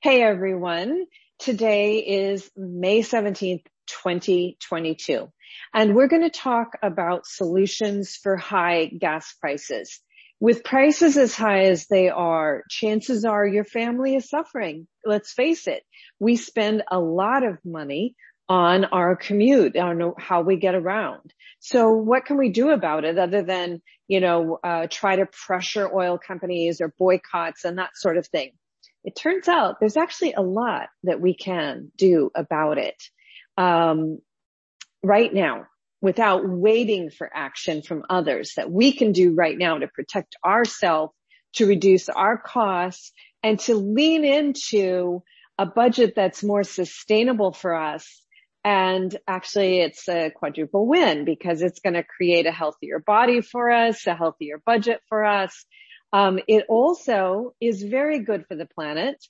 Hey everyone. Today is May 17th, 2022, and we're going to talk about solutions for high gas prices. With prices as high as they are, chances are your family is suffering. Let's face it. We spend a lot of money on our commute, on how we get around. So what can we do about it other than, you know, uh, try to pressure oil companies or boycotts and that sort of thing? It turns out there's actually a lot that we can do about it um, right now without waiting for action from others that we can do right now to protect ourselves, to reduce our costs, and to lean into a budget that's more sustainable for us and actually it's a quadruple win because it's going to create a healthier body for us, a healthier budget for us. Um, it also is very good for the planet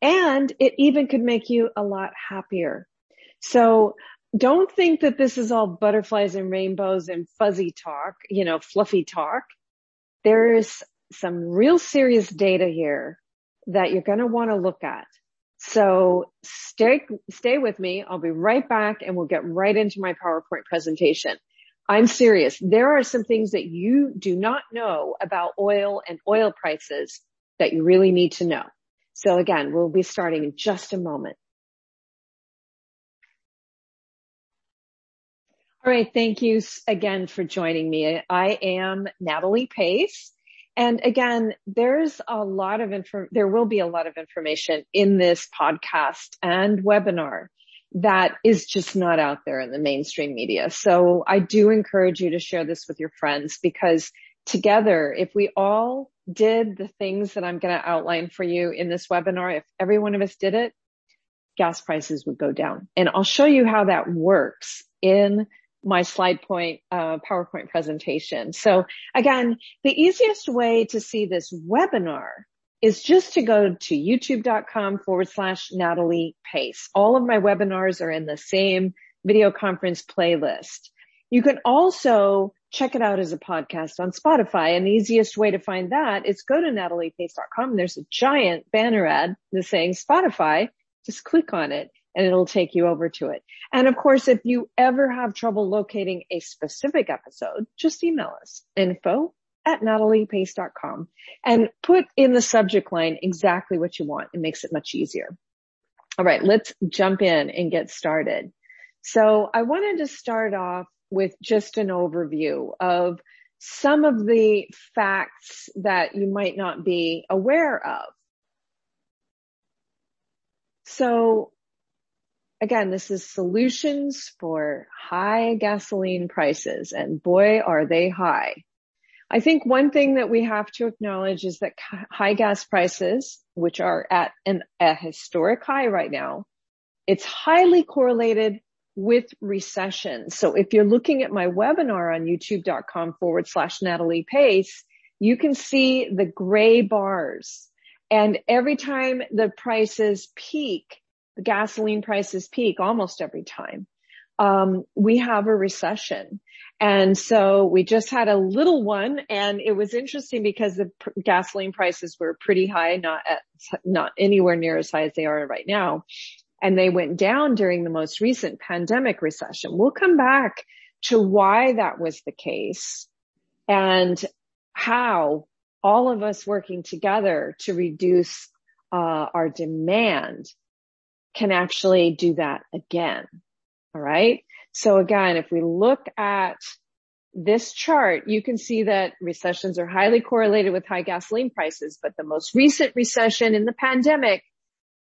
and it even could make you a lot happier. So don't think that this is all butterflies and rainbows and fuzzy talk, you know, fluffy talk. There is some real serious data here that you're going to want to look at. So stay, stay with me. I'll be right back and we'll get right into my PowerPoint presentation. I'm serious. There are some things that you do not know about oil and oil prices that you really need to know. So again, we'll be starting in just a moment. All right. Thank you again for joining me. I am Natalie Pace. And again, there's a lot of info, there will be a lot of information in this podcast and webinar that is just not out there in the mainstream media. So I do encourage you to share this with your friends because together, if we all did the things that I'm going to outline for you in this webinar, if every one of us did it, gas prices would go down. And I'll show you how that works in my slide point uh, PowerPoint presentation. So again, the easiest way to see this webinar is just to go to youtube.com forward slash Natalie Pace. All of my webinars are in the same video conference playlist. You can also check it out as a podcast on Spotify. And the easiest way to find that is go to nataliepace.com. There's a giant banner ad that's saying Spotify. Just click on it and it'll take you over to it. And of course, if you ever have trouble locating a specific episode, just email us info at nataliepace.com and put in the subject line exactly what you want. It makes it much easier. All right, let's jump in and get started. So I wanted to start off with just an overview of some of the facts that you might not be aware of. So again, this is solutions for high gasoline prices and boy, are they high. I think one thing that we have to acknowledge is that high gas prices, which are at an, a historic high right now, it's highly correlated with recession. So if you're looking at my webinar on youtube.com forward slash Natalie Pace, you can see the gray bars. And every time the prices peak, the gasoline prices peak almost every time. Um, we have a recession. And so we just had a little one and it was interesting because the pr- gasoline prices were pretty high, not at, not anywhere near as high as they are right now. And they went down during the most recent pandemic recession. We'll come back to why that was the case and how all of us working together to reduce uh, our demand can actually do that again. All right. So again, if we look at this chart, you can see that recessions are highly correlated with high gasoline prices, but the most recent recession in the pandemic,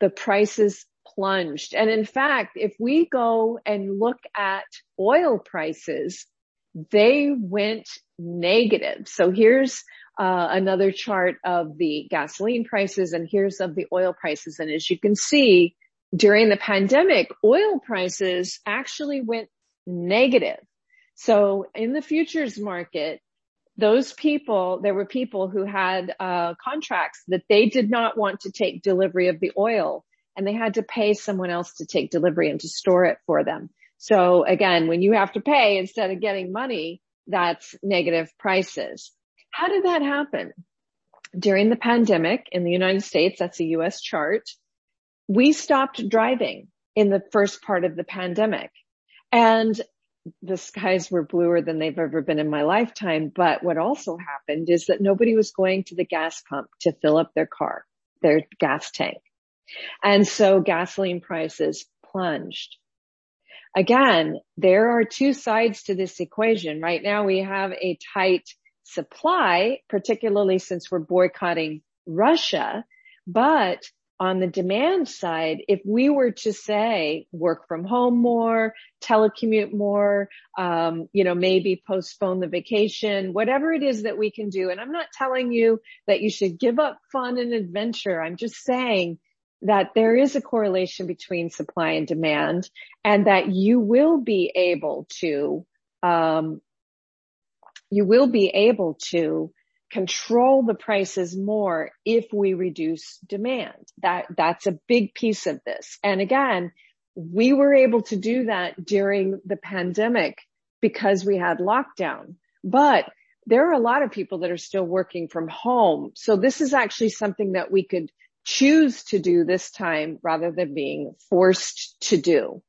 the prices plunged. And in fact, if we go and look at oil prices, they went negative. So here's uh, another chart of the gasoline prices and here's of the oil prices. And as you can see, during the pandemic, oil prices actually went negative. So in the futures market, those people, there were people who had uh, contracts that they did not want to take delivery of the oil and they had to pay someone else to take delivery and to store it for them. So again, when you have to pay instead of getting money, that's negative prices. How did that happen? During the pandemic in the United States, that's a US chart, we stopped driving in the first part of the pandemic and the skies were bluer than they've ever been in my lifetime. But what also happened is that nobody was going to the gas pump to fill up their car, their gas tank. And so gasoline prices plunged. Again, there are two sides to this equation. Right now we have a tight supply, particularly since we're boycotting Russia. But on the demand side, if we were to say work from home more, telecommute more, um, you know, maybe postpone the vacation, whatever it is that we can do. And I'm not telling you that you should give up fun and adventure. I'm just saying that there is a correlation between supply and demand and that you will be able to, um, you will be able to control the prices more if we reduce demand. That, that's a big piece of this. And again, we were able to do that during the pandemic because we had lockdown, but there are a lot of people that are still working from home. So this is actually something that we could choose to do this time rather than being forced to do.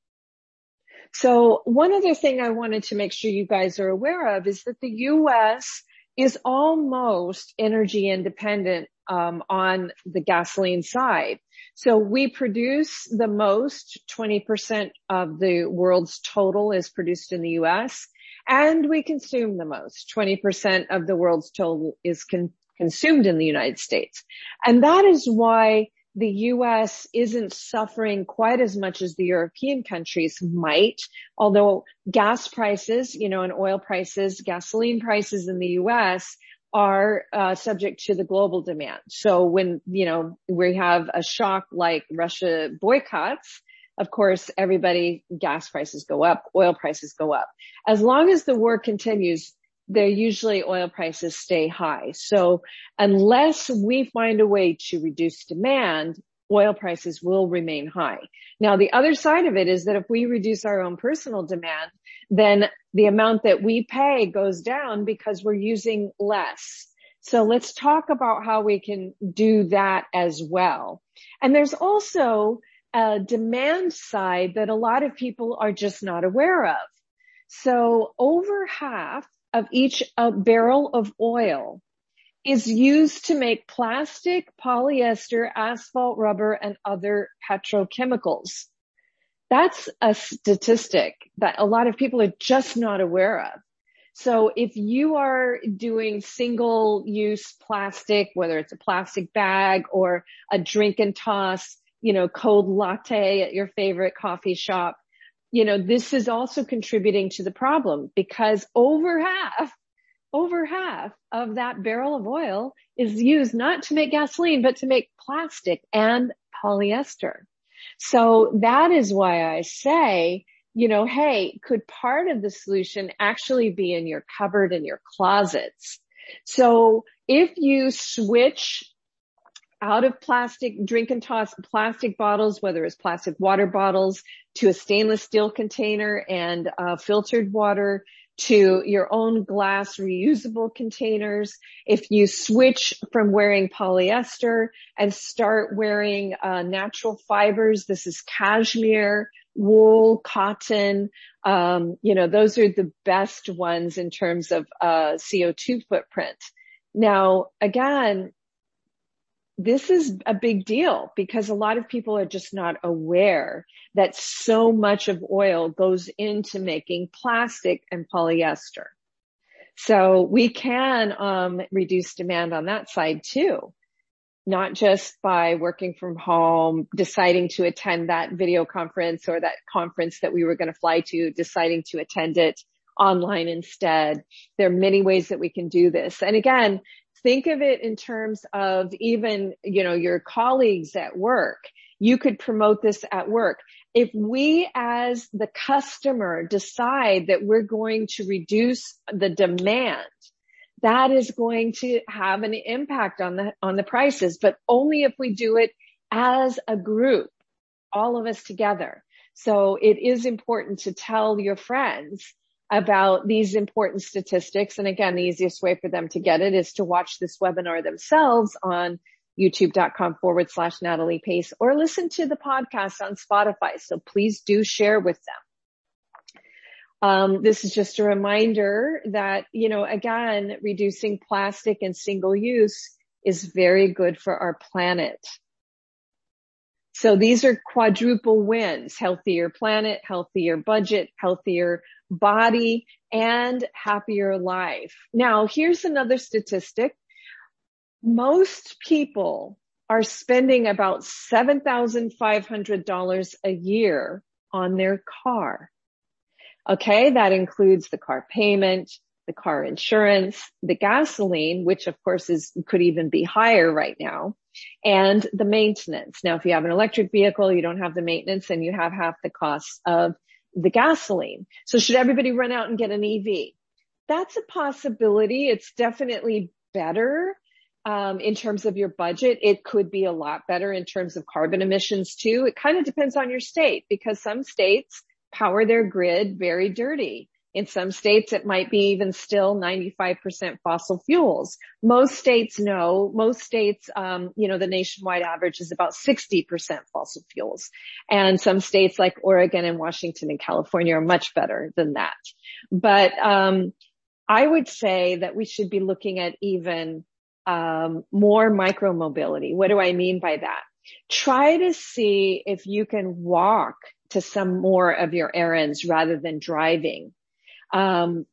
So one other thing I wanted to make sure you guys are aware of is that the U.S. is almost energy independent um, on the gasoline side. So we produce the most, 20% of the world's total is produced in the US, and we consume the most, 20% of the world's total is con- consumed in the United States. And that is why the US isn't suffering quite as much as the European countries might, although gas prices, you know, and oil prices, gasoline prices in the US are uh, subject to the global demand. So when, you know, we have a shock like Russia boycotts, of course, everybody, gas prices go up, oil prices go up. As long as the war continues, they're usually oil prices stay high. So unless we find a way to reduce demand, oil prices will remain high. Now, the other side of it is that if we reduce our own personal demand, then the amount that we pay goes down because we're using less. So let's talk about how we can do that as well. And there's also a demand side that a lot of people are just not aware of. So over half of each uh, barrel of oil is used to make plastic, polyester, asphalt, rubber, and other petrochemicals. That's a statistic that a lot of people are just not aware of. So if you are doing single use plastic, whether it's a plastic bag or a drink and toss, you know, cold latte at your favorite coffee shop, you know, this is also contributing to the problem because over half, over half of that barrel of oil is used not to make gasoline, but to make plastic and polyester. So that is why I say, you know, hey, could part of the solution actually be in your cupboard and your closets? So if you switch out of plastic drink and toss plastic bottles, whether it's plastic water bottles to a stainless steel container and uh, filtered water to your own glass reusable containers. If you switch from wearing polyester and start wearing uh, natural fibers, this is cashmere, wool, cotton. Um, you know, those are the best ones in terms of uh, CO2 footprint. Now, again, this is a big deal because a lot of people are just not aware that so much of oil goes into making plastic and polyester. So we can um, reduce demand on that side too, not just by working from home, deciding to attend that video conference or that conference that we were going to fly to, deciding to attend it online instead. There are many ways that we can do this. And again, think of it in terms of even, you know, your colleagues at work. You could promote this at work. If we as the customer decide that we're going to reduce the demand, that is going to have an impact on the, on the prices, but only if we do it as a group, all of us together. So it is important to tell your friends about these important statistics. And again, the easiest way for them to get it is to watch this webinar themselves on youtube.com forward slash Natalie Pace or listen to the podcast on Spotify. So please do share with them. Um, this is just a reminder that, you know, again, reducing plastic and single use is very good for our planet. So these are quadruple wins, healthier planet, healthier budget, healthier body, and happier life. Now, here's another statistic. Most people are spending about $7,500 a year on their car. Okay. That includes the car payment, the car insurance, the gasoline, which of course is, could even be higher right now, and the maintenance. Now, if you have an electric vehicle, you don't have the maintenance and you have half the cost of the gasoline. So should everybody run out and get an EV? That's a possibility. It's definitely better um, in terms of your budget. It could be a lot better in terms of carbon emissions too. It kind of depends on your state because some states power their grid very dirty. In some states, it might be even still 95% fossil fuels. Most states know, most states, um, you know, the nationwide average is about 60% fossil fuels. And some states like Oregon and Washington and California are much better than that. But, um, I would say that we should be looking at even, um, more micro mobility. What do I mean by that? Try to see if you can walk to some more of your errands rather than driving um,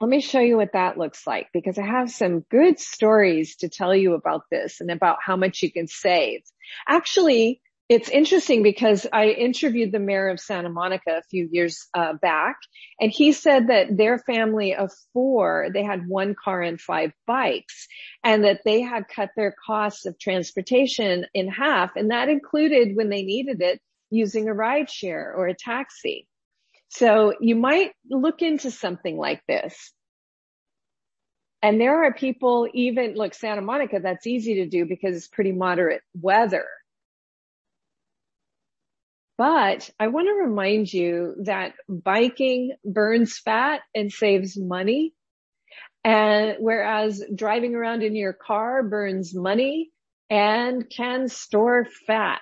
let me show you what that looks like because I have some good stories to tell you about this and about how much you can save. Actually, it's interesting because I interviewed the mayor of Santa Monica a few years uh, back, and he said that their family of four, they had one car and five bikes, and that they had cut their costs of transportation in half, and that included when they needed it using a ride share or a taxi. So you might look into something like this. And there are people even, look, Santa Monica, that's easy to do because it's pretty moderate weather. But I want to remind you that biking burns fat and saves money. And whereas driving around in your car burns money and can store fat.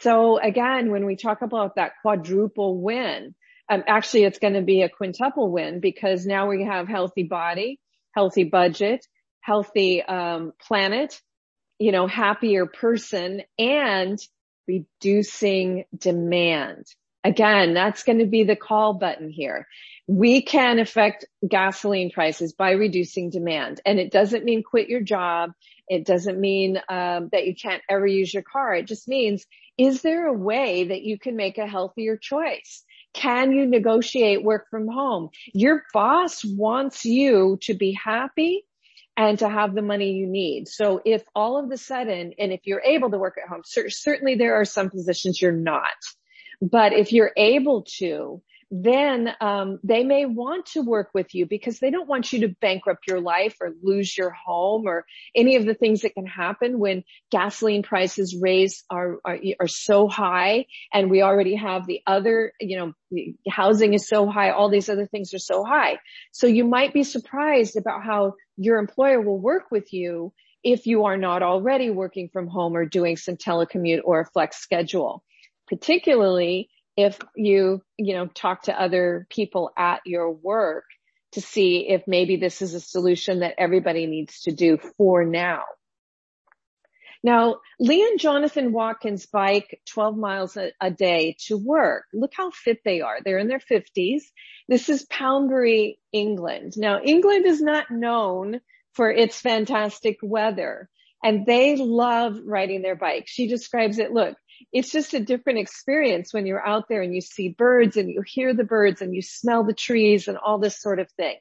So again, when we talk about that quadruple win, um, actually it's going to be a quintuple win because now we have healthy body, healthy budget, healthy um, planet, you know, happier person and reducing demand. Again, that's going to be the call button here. We can affect gasoline prices by reducing demand. And it doesn't mean quit your job. It doesn't mean um, that you can't ever use your car. It just means, is there a way that you can make a healthier choice? Can you negotiate work from home? Your boss wants you to be happy and to have the money you need. So if all of a sudden, and if you're able to work at home, certainly there are some positions you're not, but if you're able to, then um, they may want to work with you because they don't want you to bankrupt your life or lose your home or any of the things that can happen when gasoline prices raise are, are, are so high and we already have the other, you know, housing is so high, all these other things are so high. So you might be surprised about how your employer will work with you if you are not already working from home or doing some telecommute or a flex schedule. Particularly if you, you know, talk to other people at your work to see if maybe this is a solution that everybody needs to do for now. Now, Lee and Jonathan Watkins bike 12 miles a, a, day to work. Look how fit they are. They're in their 50s. This is Poundbury, England. Now, England is not known for its fantastic weather and they love riding their bike. She describes it, look, it's just a different experience when you're out there and you see birds and you hear the birds and you smell the trees and all this sort of thing.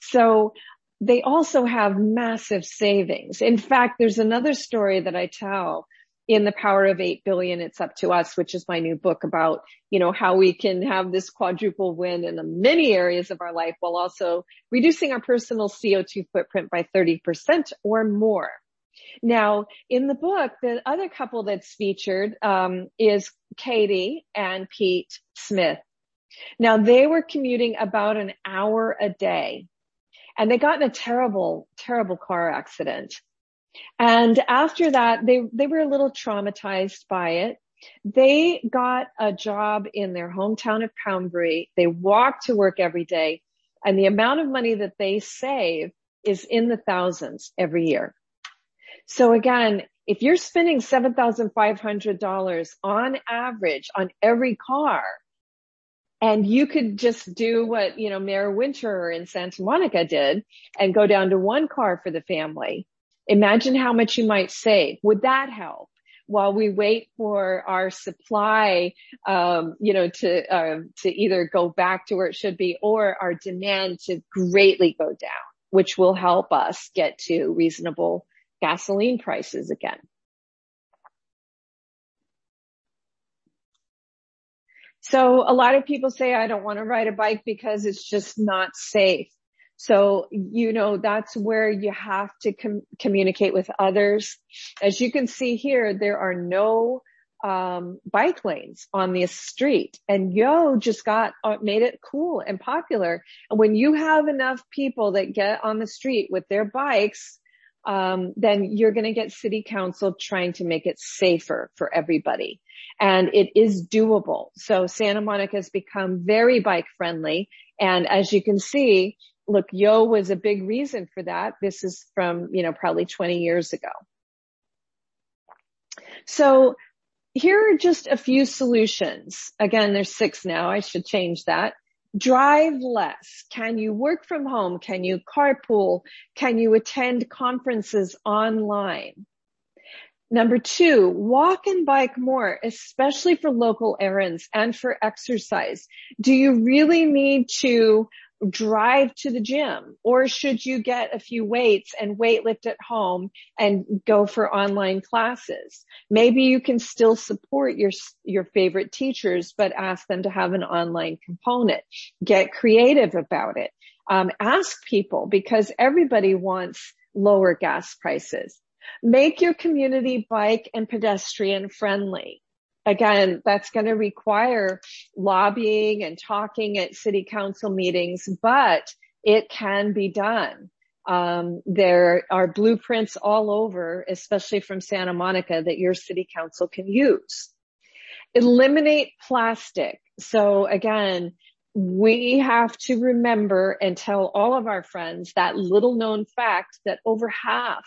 So they also have massive savings. In fact, there's another story that I tell in the power of 8 billion. It's up to us, which is my new book about, you know, how we can have this quadruple win in the many areas of our life while also reducing our personal CO2 footprint by 30% or more. Now, in the book, the other couple that's featured um, is Katie and Pete Smith. Now, they were commuting about an hour a day, and they got in a terrible, terrible car accident. And after that, they, they were a little traumatized by it. They got a job in their hometown of Poundbury. They walk to work every day and the amount of money that they save is in the thousands every year. So again, if you're spending $7,500 on average on every car, and you could just do what, you know, Mayor Winter in Santa Monica did and go down to one car for the family. Imagine how much you might save. Would that help? While we wait for our supply, um, you know, to uh, to either go back to where it should be or our demand to greatly go down, which will help us get to reasonable gasoline prices again. So a lot of people say, I don't want to ride a bike because it's just not safe. So, you know, that's where you have to com- communicate with others. As you can see here, there are no um, bike lanes on the street and yo just got uh, made it cool and popular. And when you have enough people that get on the street with their bikes, um, then you're going to get city council trying to make it safer for everybody. And it is doable. So Santa Monica has become very bike friendly. And as you can see, look, Yo was a big reason for that. This is from, you know, probably 20 years ago. So here are just a few solutions. Again, there's six now. I should change that. Drive less. Can you work from home? Can you carpool? Can you attend conferences online? Number two, walk and bike more, especially for local errands and for exercise. Do you really need to drive to the gym or should you get a few weights and weight lift at home and go for online classes? Maybe you can still support your, your favorite teachers, but ask them to have an online component. Get creative about it. Um, ask people because everybody wants lower gas prices. Make your community bike and pedestrian friendly again, that's going to require lobbying and talking at city council meetings, but it can be done. Um, there are blueprints all over, especially from Santa Monica that your city council can use. Eliminate plastic. So again, we have to remember and tell all of our friends that little known fact that over half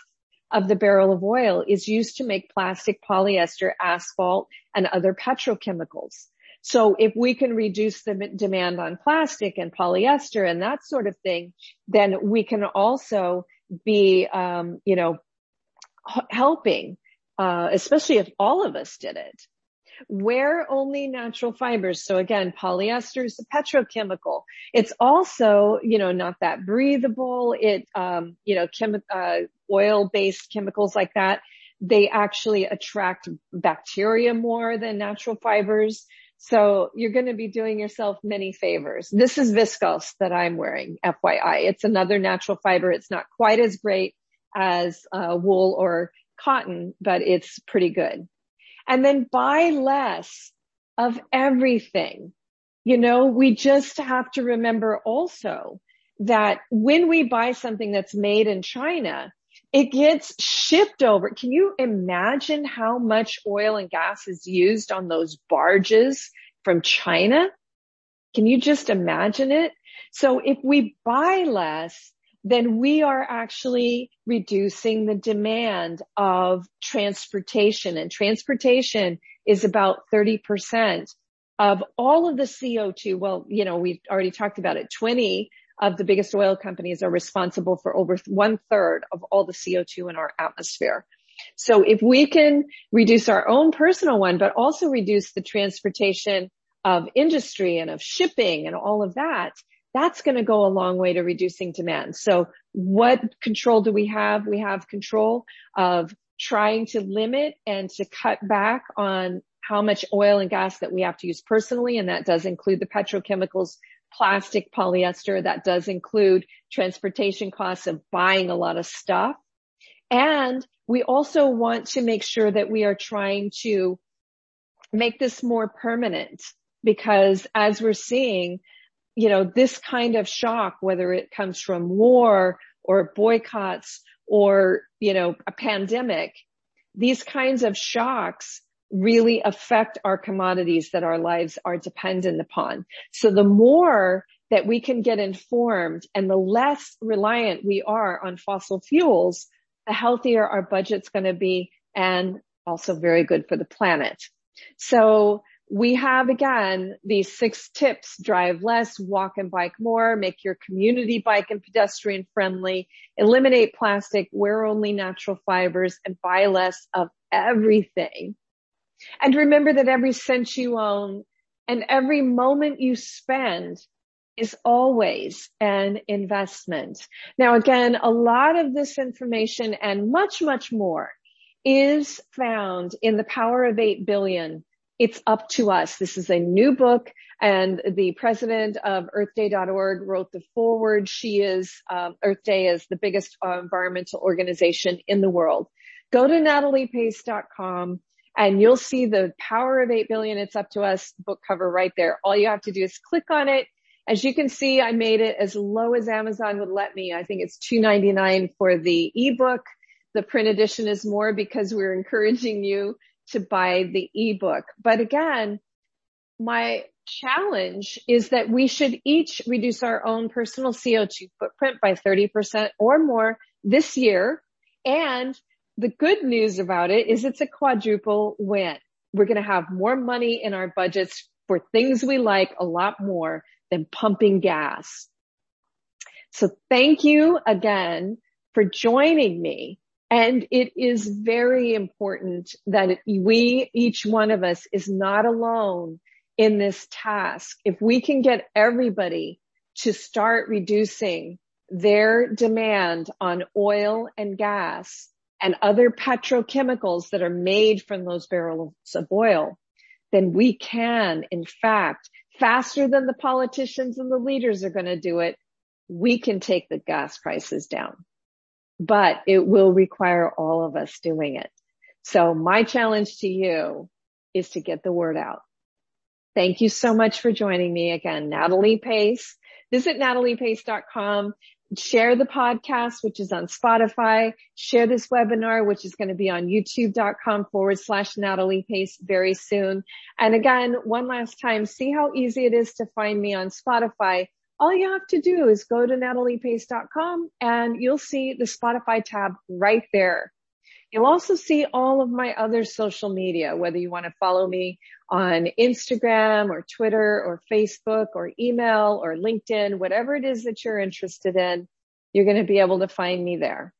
of the barrel of oil is used to make plastic, polyester, asphalt, and other petrochemicals. So if we can reduce the demand on plastic and polyester and that sort of thing, then we can also be, um, you know, helping, uh, especially if all of us did it. Wear only natural fibers. So again, polyester is a petrochemical. It's also, you know, not that breathable. It, um, you know, chem- uh, oil-based chemicals like that, they actually attract bacteria more than natural fibers. So you're going to be doing yourself many favors. This is viscose that I'm wearing, FYI. It's another natural fiber. It's not quite as great as uh, wool or cotton, but it's pretty good. And then buy less of everything. You know, we just have to remember also that when we buy something that's made in China, it gets shipped over. Can you imagine how much oil and gas is used on those barges from China? Can you just imagine it? So if we buy less, then we are actually reducing the demand of transportation and transportation is about 30% of all of the CO2. Well, you know, we've already talked about it. 20 of the biggest oil companies are responsible for over one third of all the CO2 in our atmosphere. So if we can reduce our own personal one, but also reduce the transportation of industry and of shipping and all of that, that's going to go a long way to reducing demand. So what control do we have? We have control of trying to limit and to cut back on how much oil and gas that we have to use personally. And that does include the petrochemicals plastic, polyester. That does include transportation costs of buying a lot of stuff. And we also want to make sure that we are trying to make this more permanent because as we're seeing, you know, this kind of shock, whether it comes from war or boycotts or, you know, a pandemic, these kinds of shocks really affect our commodities that our lives are dependent upon. So the more that we can get informed and the less reliant we are on fossil fuels, the healthier our budget's going to be and also very good for the planet. So we have again these six tips drive less walk and bike more make your community bike and pedestrian friendly eliminate plastic wear only natural fibers and buy less of everything and remember that every cent you own and every moment you spend is always an investment. Now again, a lot of this information and much, much more is found in the power of 8 billion. It's up to us. This is a new book and the president of earthday.org wrote the foreword. She is, um, Earth Day is the biggest uh, environmental organization in the world. Go to nataliepace.com and you'll see the power of 8 billion. It's up to us book cover right there. All you have to do is click on it. As you can see, I made it as low as Amazon would let me. I think it's $2.99 for the ebook. The print edition is more because we're encouraging you to buy the ebook. But again, my challenge is that we should each reduce our own personal CO2 footprint by 30% or more this year. And the good news about it is it's a quadruple win. We're going to have more money in our budgets for things we like a lot more than pumping gas. So thank you again for joining me. And it is very important that we, each one of us is not alone in this task. If we can get everybody to start reducing their demand on oil and gas and other petrochemicals that are made from those barrels of oil, then we can, in fact, faster than the politicians and the leaders are going to do it, we can take the gas prices down. But it will require all of us doing it. So my challenge to you is to get the word out. Thank you so much for joining me again, Natalie Pace. Visit nataliepace.com share the podcast, which is on Spotify, share this webinar, which is going to be on youtube.com forward slash Natalie Pace very soon. And again, one last time, see how easy it is to find me on Spotify. All you have to do is go to nataliepace.com and you'll see the Spotify tab right there. You'll also see all of my other social media, whether you want to follow me on Instagram or Twitter or Facebook or email or LinkedIn, whatever it is that you're interested in, you're going to be able to find me there.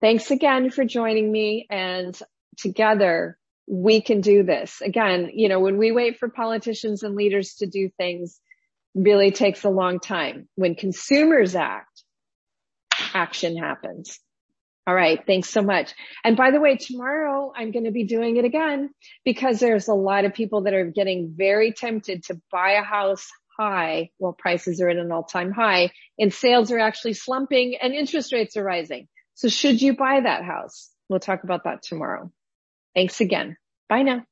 Thanks again for joining me and together we can do this. Again, you know, when we wait for politicians and leaders to do things, really takes a long time. When consumers act, action happens. All right. Thanks so much. And by the way, tomorrow I'm going to be doing it again because there's a lot of people that are getting very tempted to buy a house high while prices are at an all time high and sales are actually slumping and interest rates are rising. So should you buy that house? We'll talk about that tomorrow. Thanks again. Bye now.